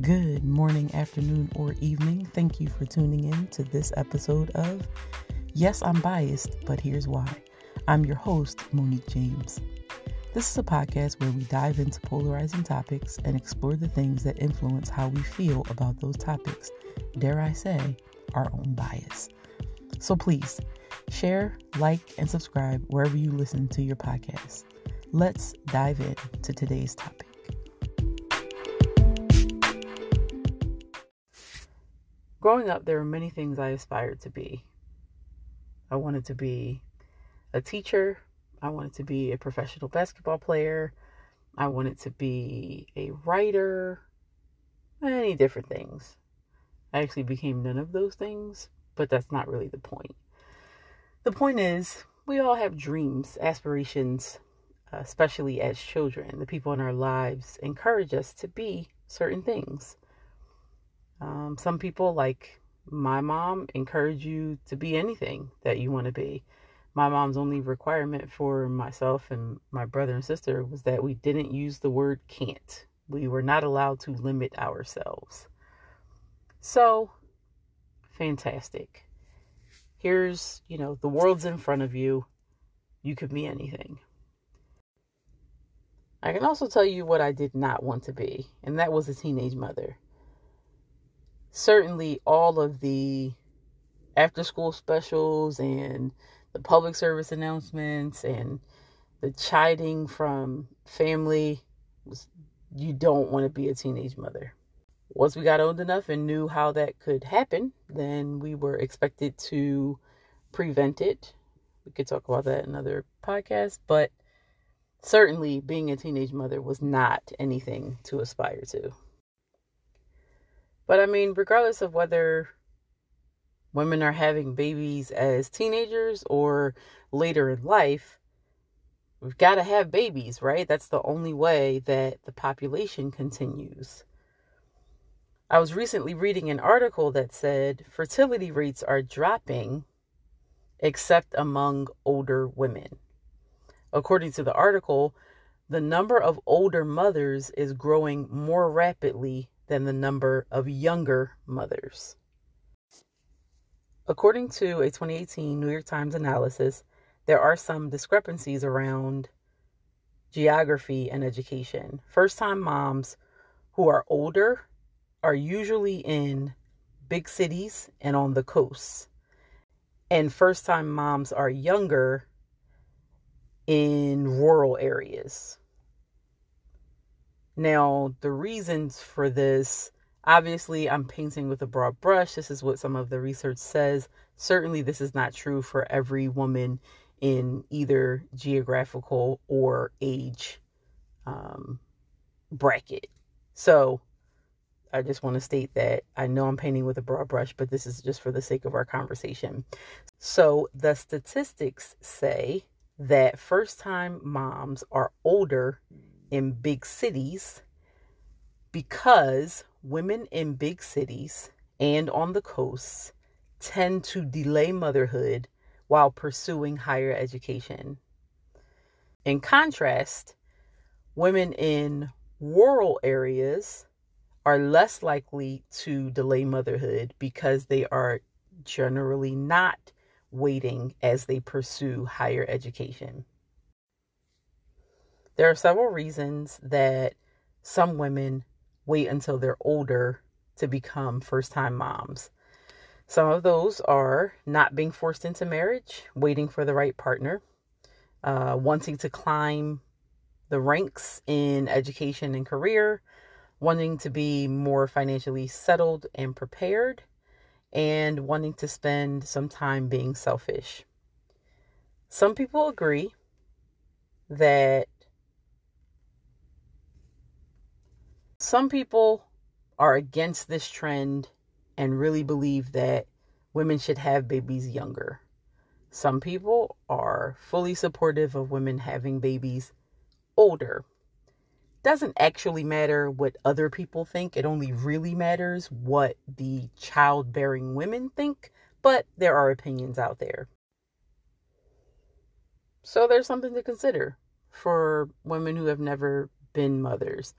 Good morning, afternoon, or evening. Thank you for tuning in to this episode of Yes, I'm Biased, but Here's Why. I'm your host, Monique James. This is a podcast where we dive into polarizing topics and explore the things that influence how we feel about those topics. Dare I say, our own bias. So please share, like, and subscribe wherever you listen to your podcast. Let's dive in to today's topic. Growing up, there were many things I aspired to be. I wanted to be a teacher. I wanted to be a professional basketball player. I wanted to be a writer. Many different things. I actually became none of those things, but that's not really the point. The point is, we all have dreams, aspirations, uh, especially as children. The people in our lives encourage us to be certain things. Um, some people, like my mom, encourage you to be anything that you want to be. My mom's only requirement for myself and my brother and sister was that we didn't use the word can't. We were not allowed to limit ourselves. So, fantastic. Here's, you know, the world's in front of you. You could be anything. I can also tell you what I did not want to be, and that was a teenage mother certainly all of the after school specials and the public service announcements and the chiding from family was you don't want to be a teenage mother. Once we got old enough and knew how that could happen, then we were expected to prevent it. We could talk about that in another podcast, but certainly being a teenage mother was not anything to aspire to. But I mean, regardless of whether women are having babies as teenagers or later in life, we've got to have babies, right? That's the only way that the population continues. I was recently reading an article that said fertility rates are dropping except among older women. According to the article, the number of older mothers is growing more rapidly than the number of younger mothers. According to a 2018 New York Times analysis, there are some discrepancies around geography and education. First time moms who are older are usually in big cities and on the coasts. And first time moms are younger in rural areas. Now, the reasons for this obviously, I'm painting with a broad brush. This is what some of the research says. Certainly, this is not true for every woman in either geographical or age um, bracket. So, I just want to state that I know I'm painting with a broad brush, but this is just for the sake of our conversation. So, the statistics say that first time moms are older in big cities because women in big cities and on the coasts tend to delay motherhood while pursuing higher education. In contrast, women in rural areas are less likely to delay motherhood because they are generally not waiting as they pursue higher education. There are several reasons that some women wait until they're older to become first time moms. Some of those are not being forced into marriage, waiting for the right partner, uh, wanting to climb the ranks in education and career, wanting to be more financially settled and prepared, and wanting to spend some time being selfish. Some people agree that some people are against this trend and really believe that women should have babies younger. Some people are fully supportive of women having babies older. Doesn't actually matter what other people think, it only really matters what the childbearing women think, but there are opinions out there. So there's something to consider for women who have never been mothers.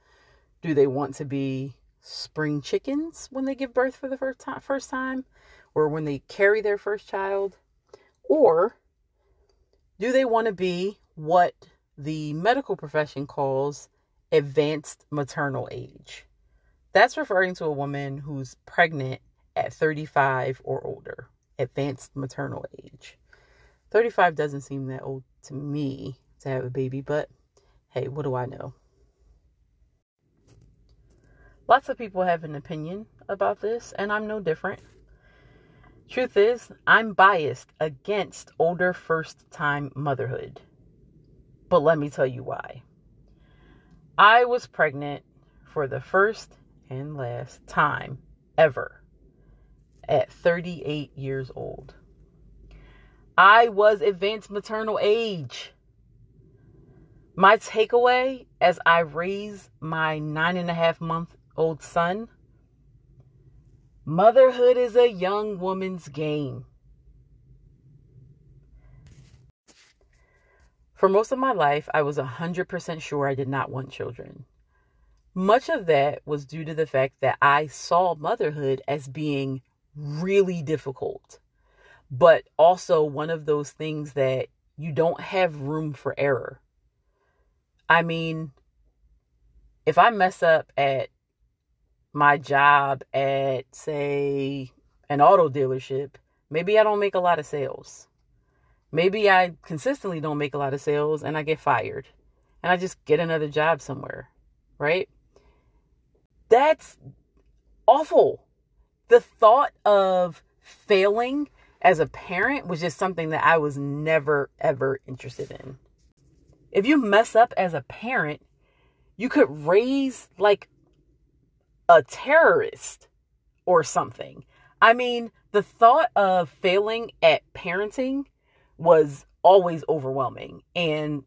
Do they want to be spring chickens when they give birth for the first time, first time or when they carry their first child? Or do they want to be what the medical profession calls advanced maternal age? That's referring to a woman who's pregnant at 35 or older, advanced maternal age. 35 doesn't seem that old to me to have a baby, but hey, what do I know? Lots of people have an opinion about this, and I'm no different. Truth is, I'm biased against older first time motherhood. But let me tell you why. I was pregnant for the first and last time ever at 38 years old. I was advanced maternal age. My takeaway as I raise my nine and a half month old son motherhood is a young woman's game. For most of my life, I was 100% sure I did not want children. Much of that was due to the fact that I saw motherhood as being really difficult, but also one of those things that you don't have room for error. I mean, if I mess up at my job at, say, an auto dealership, maybe I don't make a lot of sales. Maybe I consistently don't make a lot of sales and I get fired and I just get another job somewhere, right? That's awful. The thought of failing as a parent was just something that I was never, ever interested in. If you mess up as a parent, you could raise like a terrorist or something. I mean, the thought of failing at parenting was always overwhelming. And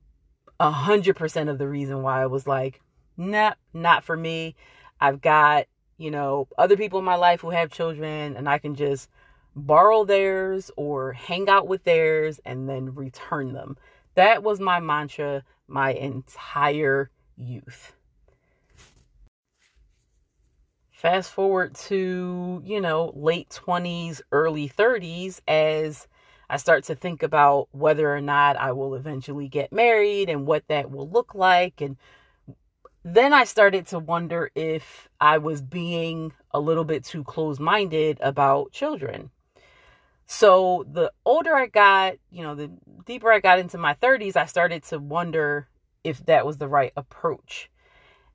a hundred percent of the reason why I was like, nah, not for me. I've got, you know, other people in my life who have children and I can just borrow theirs or hang out with theirs and then return them. That was my mantra my entire youth. Fast forward to, you know, late 20s, early 30s as I start to think about whether or not I will eventually get married and what that will look like. And then I started to wonder if I was being a little bit too close minded about children. So the older I got, you know, the deeper I got into my 30s, I started to wonder if that was the right approach.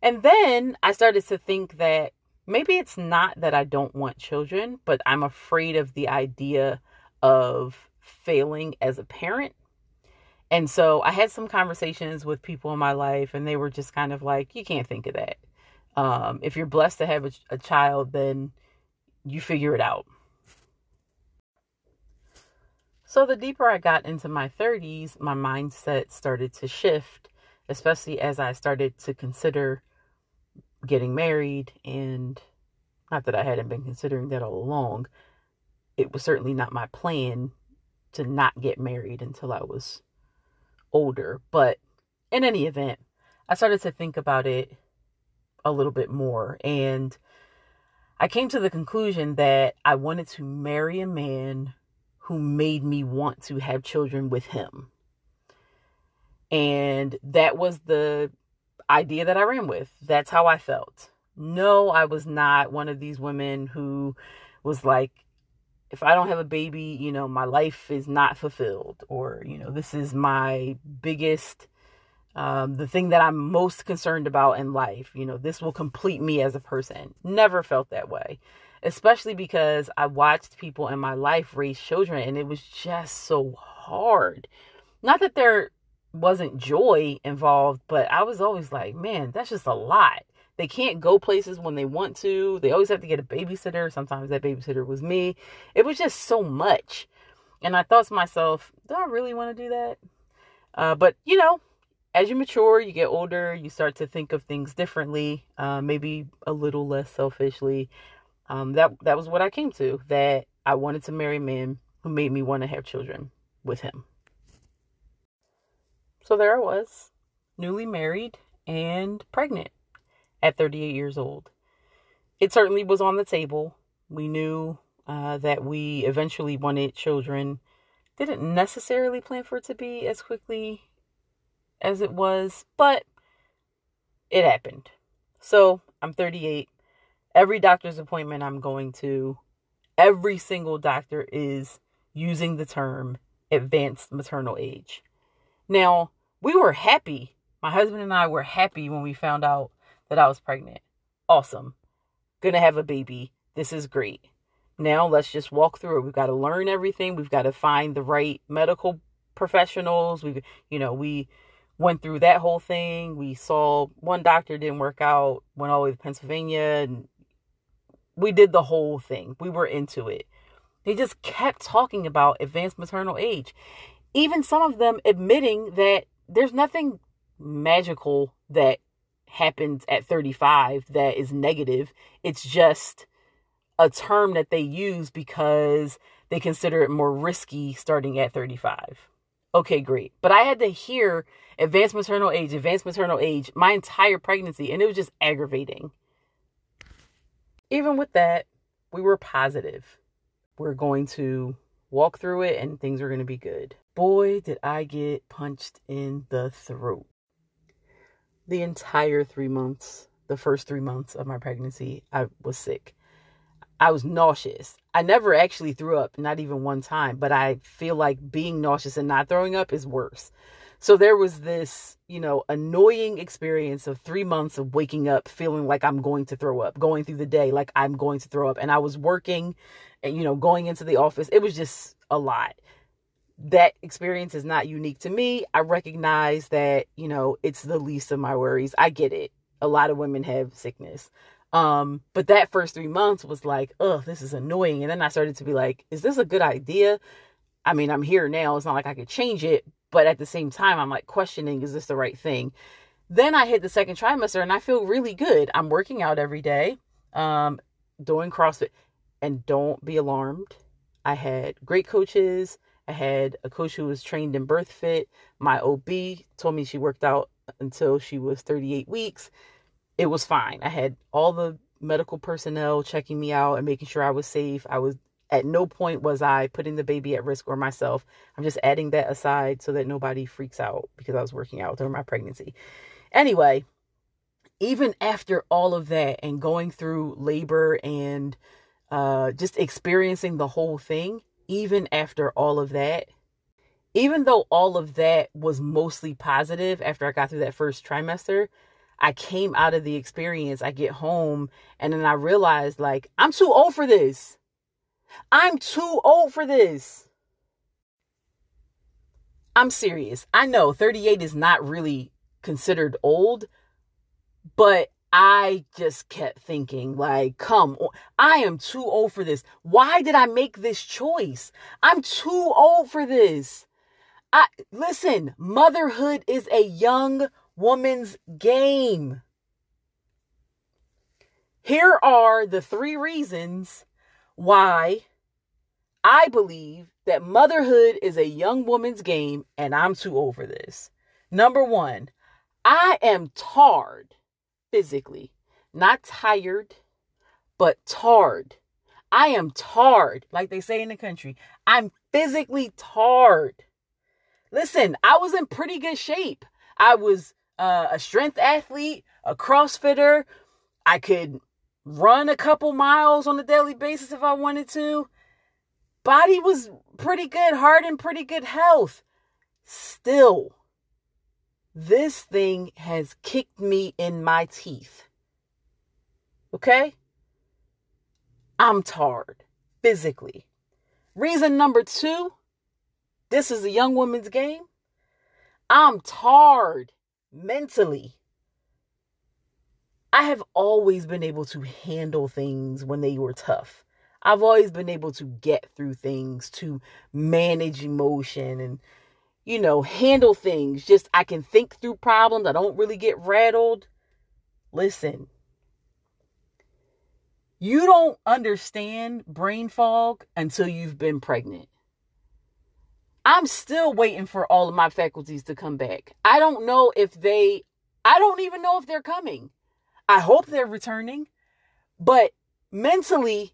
And then I started to think that maybe it's not that I don't want children, but I'm afraid of the idea of failing as a parent. And so I had some conversations with people in my life, and they were just kind of like, you can't think of that. Um, if you're blessed to have a, a child, then you figure it out. So the deeper I got into my 30s, my mindset started to shift, especially as I started to consider getting married and not that I hadn't been considering that all along. It was certainly not my plan to not get married until I was older, but in any event, I started to think about it a little bit more and I came to the conclusion that I wanted to marry a man who made me want to have children with him. And that was the idea that I ran with. That's how I felt. No, I was not one of these women who was like, if I don't have a baby, you know, my life is not fulfilled, or, you know, this is my biggest, um, the thing that I'm most concerned about in life. You know, this will complete me as a person. Never felt that way, especially because I watched people in my life raise children and it was just so hard. Not that there wasn't joy involved, but I was always like, man, that's just a lot. They can't go places when they want to. They always have to get a babysitter. Sometimes that babysitter was me. It was just so much. And I thought to myself, do I really want to do that? Uh, but, you know, as you mature, you get older, you start to think of things differently, uh, maybe a little less selfishly. Um, that that was what I came to. That I wanted to marry a man who made me want to have children with him. So there I was, newly married and pregnant at 38 years old. it certainly was on the table. We knew uh, that we eventually wanted children. Didn't necessarily plan for it to be as quickly as it was, but it happened. So I'm 38. Every doctor's appointment I'm going to, every single doctor is using the term advanced maternal age. Now, we were happy. My husband and I were happy when we found out that I was pregnant. Awesome. Gonna have a baby. This is great. Now let's just walk through it. We've got to learn everything. We've got to find the right medical professionals. We, you know, we went through that whole thing. We saw one doctor didn't work out, went all the way to Pennsylvania, and we did the whole thing. We were into it. They just kept talking about advanced maternal age. Even some of them admitting that there's nothing magical that happens at 35 that is negative. It's just a term that they use because they consider it more risky starting at 35. Okay, great. But I had to hear advanced maternal age, advanced maternal age my entire pregnancy, and it was just aggravating. Even with that, we were positive. We're going to walk through it and things are going to be good. Boy, did I get punched in the throat. The entire three months, the first three months of my pregnancy, I was sick. I was nauseous. I never actually threw up, not even one time, but I feel like being nauseous and not throwing up is worse. So there was this, you know, annoying experience of three months of waking up feeling like I'm going to throw up, going through the day like I'm going to throw up. And I was working and, you know, going into the office. It was just a lot. That experience is not unique to me. I recognize that, you know, it's the least of my worries. I get it. A lot of women have sickness. Um, but that first three months was like, oh, this is annoying. And then I started to be like, is this a good idea? I mean, I'm here now. It's not like I could change it, but at the same time, I'm like questioning, is this the right thing? Then I hit the second trimester and I feel really good. I'm working out every day, um, doing CrossFit. And don't be alarmed. I had great coaches. I had a coach who was trained in birth fit. My OB told me she worked out until she was 38 weeks it was fine. I had all the medical personnel checking me out and making sure I was safe. I was at no point was I putting the baby at risk or myself. I'm just adding that aside so that nobody freaks out because I was working out during my pregnancy. Anyway, even after all of that and going through labor and uh, just experiencing the whole thing, even after all of that, even though all of that was mostly positive after I got through that first trimester, I came out of the experience, I get home, and then I realized, like, I'm too old for this. I'm too old for this. I'm serious. I know 38 is not really considered old, but I just kept thinking, like, come I am too old for this. Why did I make this choice? I'm too old for this. I listen, motherhood is a young woman's game. Here are the three reasons why I believe that motherhood is a young woman's game and I'm too old for this. Number one, I am tarred physically, not tired, but tarred. I am tarred, like they say in the country. I'm physically tarred. Listen, I was in pretty good shape. I was uh, a strength athlete, a CrossFitter. I could run a couple miles on a daily basis if I wanted to. Body was pretty good, heart in pretty good health. Still, this thing has kicked me in my teeth. Okay? I'm tarred physically. Reason number two this is a young woman's game. I'm tarred mentally. I have always been able to handle things when they were tough. I've always been able to get through things, to manage emotion and, you know, handle things. Just I can think through problems. I don't really get rattled. Listen, you don't understand brain fog until you've been pregnant. I'm still waiting for all of my faculties to come back. I don't know if they, I don't even know if they're coming. I hope they're returning, But mentally,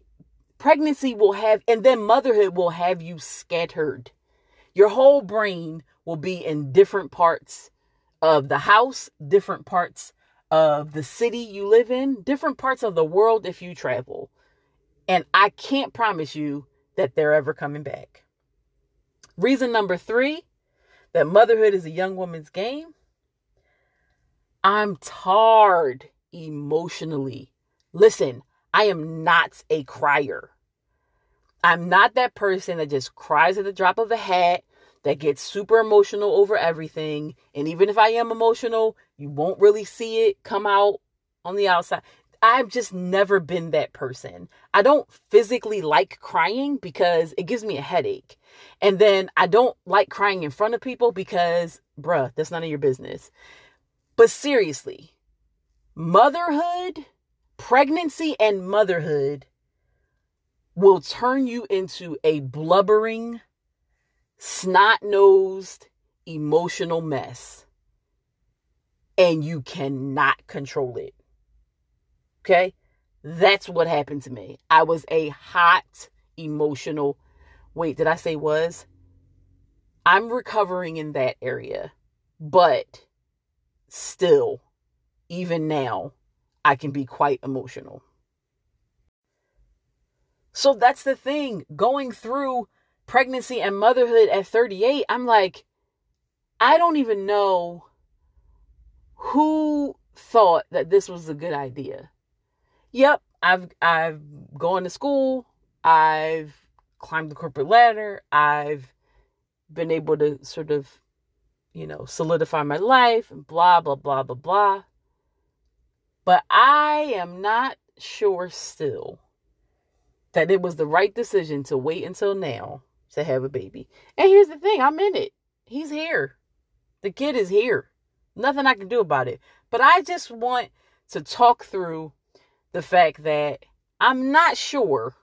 pregnancy will have, and then motherhood will have you scattered. Your whole brain will be in different parts of the house, different parts of the city you live in, different parts of the world if you travel. And I can't promise you that they're ever coming back. Reason number three that motherhood is a young woman's game. I'm tired emotionally. Listen, I am not a crier. I'm not that person that just cries at the drop of a hat, that gets super emotional over everything. And even if I am emotional, you won't really see it come out on the outside. I've just never been that person. I don't physically like crying because it gives me a headache. And then I don't like crying in front of people because, bruh, that's none of your business. But seriously, motherhood, pregnancy, and motherhood will turn you into a blubbering, snot nosed, emotional mess. And you cannot control it. Okay? That's what happened to me. I was a hot, emotional. Wait, did I say was? I'm recovering in that area. But still, even now, I can be quite emotional. So that's the thing. Going through pregnancy and motherhood at 38, I'm like, I don't even know who thought that this was a good idea. Yep, I've I've gone to school, I've climbed the corporate ladder, I've been able to sort of, you know, solidify my life and blah blah blah blah blah. But I am not sure still that it was the right decision to wait until now to have a baby. And here's the thing I'm in it. He's here. The kid is here. Nothing I can do about it. But I just want to talk through the fact that I'm not sure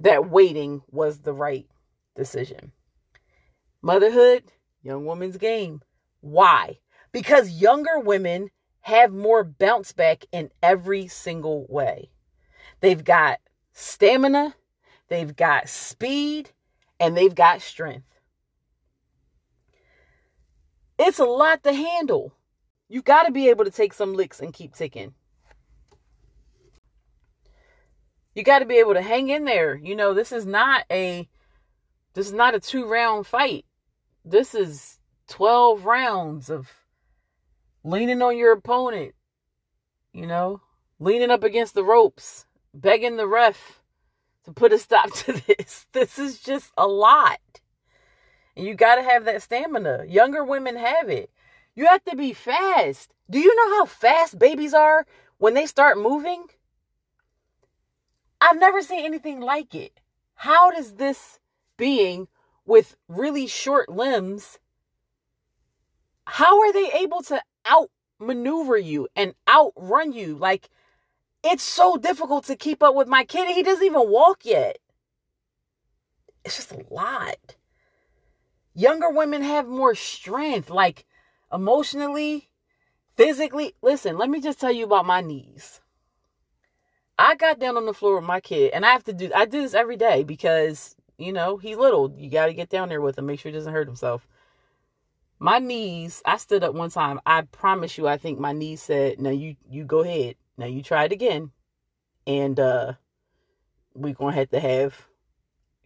that waiting was the right decision. Motherhood, young woman's game. Why? Because younger women have more bounce back in every single way. They've got stamina, they've got speed, and they've got strength. It's a lot to handle. You've got to be able to take some licks and keep ticking. You got to be able to hang in there. You know, this is not a this is not a two round fight. This is 12 rounds of leaning on your opponent, you know, leaning up against the ropes, begging the ref to put a stop to this. This is just a lot. And you got to have that stamina. Younger women have it. You have to be fast. Do you know how fast babies are when they start moving? I've never seen anything like it. How does this being with really short limbs how are they able to outmaneuver you and outrun you? Like it's so difficult to keep up with my kid. He doesn't even walk yet. It's just a lot. Younger women have more strength, like emotionally, physically. Listen, let me just tell you about my knees. I got down on the floor with my kid, and I have to do I do this every day because you know he's little. You got to get down there with him, make sure he doesn't hurt himself. My knees. I stood up one time. I promise you, I think my knees said, "Now you you go ahead." Now you try it again. And uh we're gonna have to have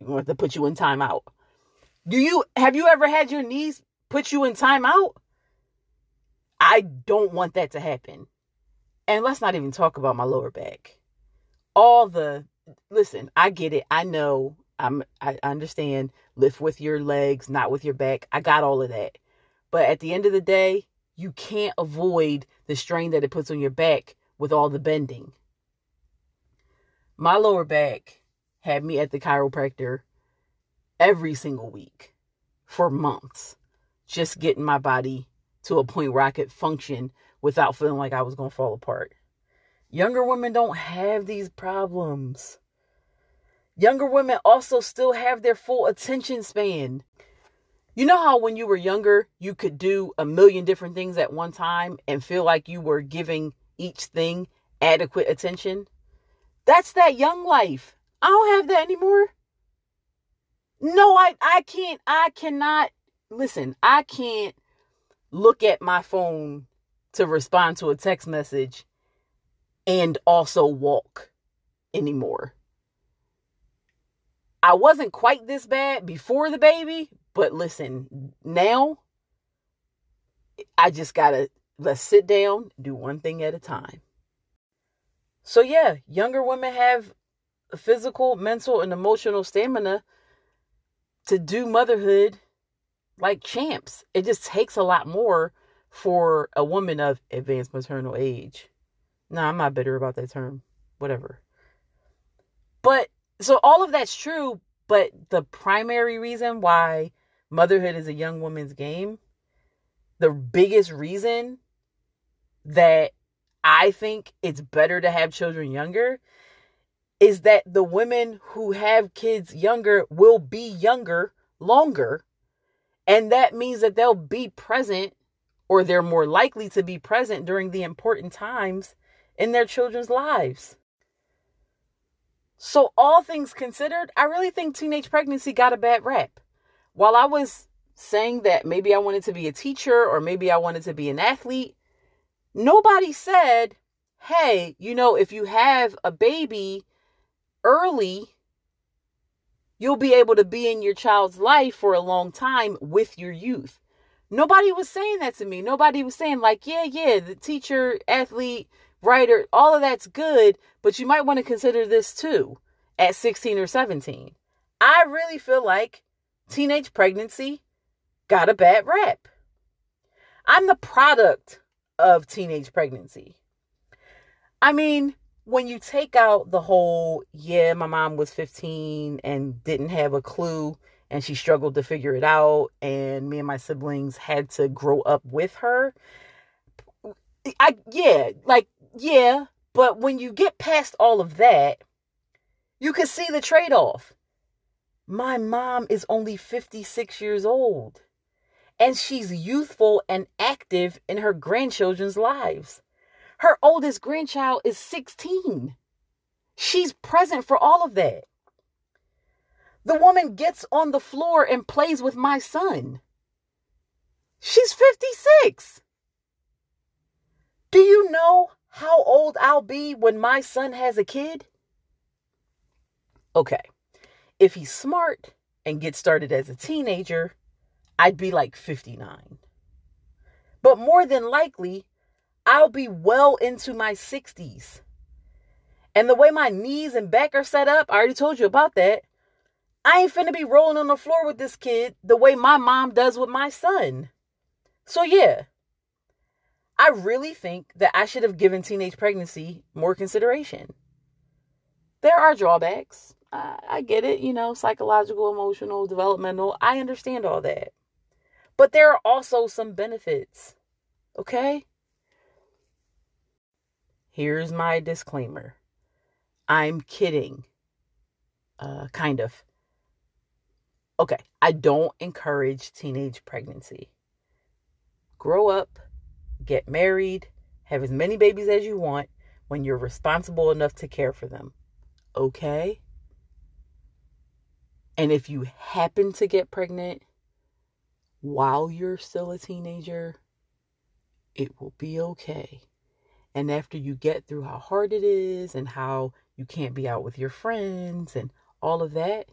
we're gonna have to put you in timeout. Do you have you ever had your knees put you in timeout? I don't want that to happen. And let's not even talk about my lower back. All the listen, I get it. I know. I'm I understand lift with your legs, not with your back. I got all of that. But at the end of the day, you can't avoid the strain that it puts on your back with all the bending. My lower back had me at the chiropractor every single week for months, just getting my body to a point where I could function without feeling like I was going to fall apart. Younger women don't have these problems. Younger women also still have their full attention span. You know how when you were younger, you could do a million different things at one time and feel like you were giving each thing adequate attention. That's that young life. I don't have that anymore. No, I I can't I cannot listen, I can't look at my phone to respond to a text message and also walk anymore. I wasn't quite this bad before the baby, but listen, now I just gotta let's sit down, do one thing at a time. So, yeah, younger women have physical, mental, and emotional stamina to do motherhood like champs. It just takes a lot more for a woman of advanced maternal age. No, nah, I'm not bitter about that term. Whatever. But so all of that's true, but the primary reason why motherhood is a young woman's game, the biggest reason that I think it's better to have children younger is that the women who have kids younger will be younger longer. And that means that they'll be present or they're more likely to be present during the important times in their children's lives. So, all things considered, I really think teenage pregnancy got a bad rap. While I was saying that maybe I wanted to be a teacher or maybe I wanted to be an athlete, Nobody said, hey, you know, if you have a baby early, you'll be able to be in your child's life for a long time with your youth. Nobody was saying that to me. Nobody was saying, like, yeah, yeah, the teacher, athlete, writer, all of that's good, but you might want to consider this too at 16 or 17. I really feel like teenage pregnancy got a bad rap. I'm the product of teenage pregnancy. I mean, when you take out the whole, yeah, my mom was 15 and didn't have a clue and she struggled to figure it out, and me and my siblings had to grow up with her. I, yeah, like, yeah, but when you get past all of that, you can see the trade off. My mom is only 56 years old and she's youthful and active in her grandchildren's lives. Her oldest grandchild is 16. She's present for all of that. The woman gets on the floor and plays with my son. She's 56. Do you know how old I'll be when my son has a kid? Okay, if he's smart and gets started as a teenager, I'd be like 59. But more than likely, I'll be well into my 60s. And the way my knees and back are set up, I already told you about that. I ain't finna be rolling on the floor with this kid the way my mom does with my son. So, yeah, I really think that I should have given teenage pregnancy more consideration. There are drawbacks. I, I get it, you know, psychological, emotional, developmental. I understand all that. But there are also some benefits. Okay? Here's my disclaimer I'm kidding. Uh, kind of. Okay, I don't encourage teenage pregnancy. Grow up, get married, have as many babies as you want when you're responsible enough to care for them. Okay? And if you happen to get pregnant, while you're still a teenager, it will be okay. And after you get through how hard it is and how you can't be out with your friends and all of that,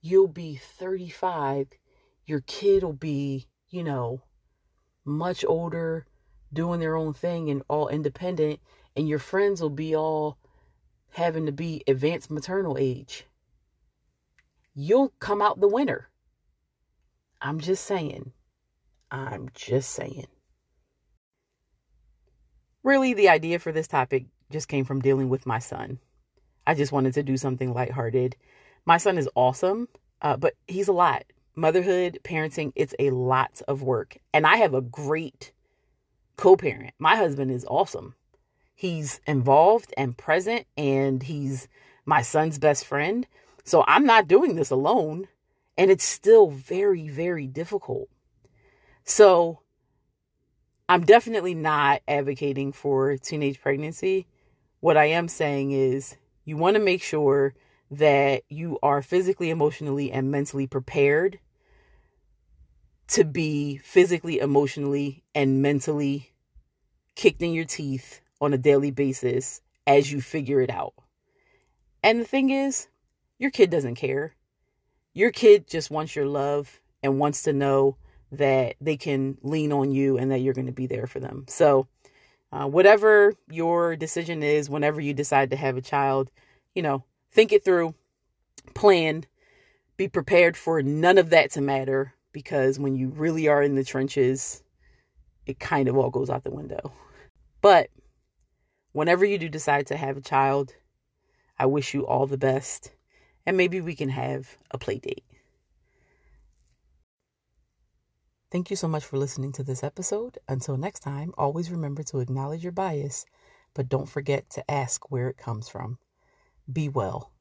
you'll be 35. Your kid will be, you know, much older, doing their own thing and all independent. And your friends will be all having to be advanced maternal age. You'll come out the winner. I'm just saying. I'm just saying. Really, the idea for this topic just came from dealing with my son. I just wanted to do something lighthearted. My son is awesome, uh, but he's a lot. Motherhood, parenting, it's a lot of work. And I have a great co parent. My husband is awesome. He's involved and present, and he's my son's best friend. So I'm not doing this alone. And it's still very, very difficult. So I'm definitely not advocating for teenage pregnancy. what I am saying is you want to make sure that you are physically, emotionally, and mentally prepared to be physically, emotionally, and mentally kicked in your teeth on a daily basis as you figure it out. And the thing is, your kid doesn't care. Your kid just wants your love and wants to know that they can lean on you and that you're going to be there for them. So, uh, whatever your decision is, whenever you decide to have a child, you know, think it through, plan, be prepared for none of that to matter because when you really are in the trenches, it kind of all goes out the window. But whenever you do decide to have a child, I wish you all the best and maybe we can have a play date. Thank you so much for listening to this episode. Until next time, always remember to acknowledge your bias, but don't forget to ask where it comes from. Be well.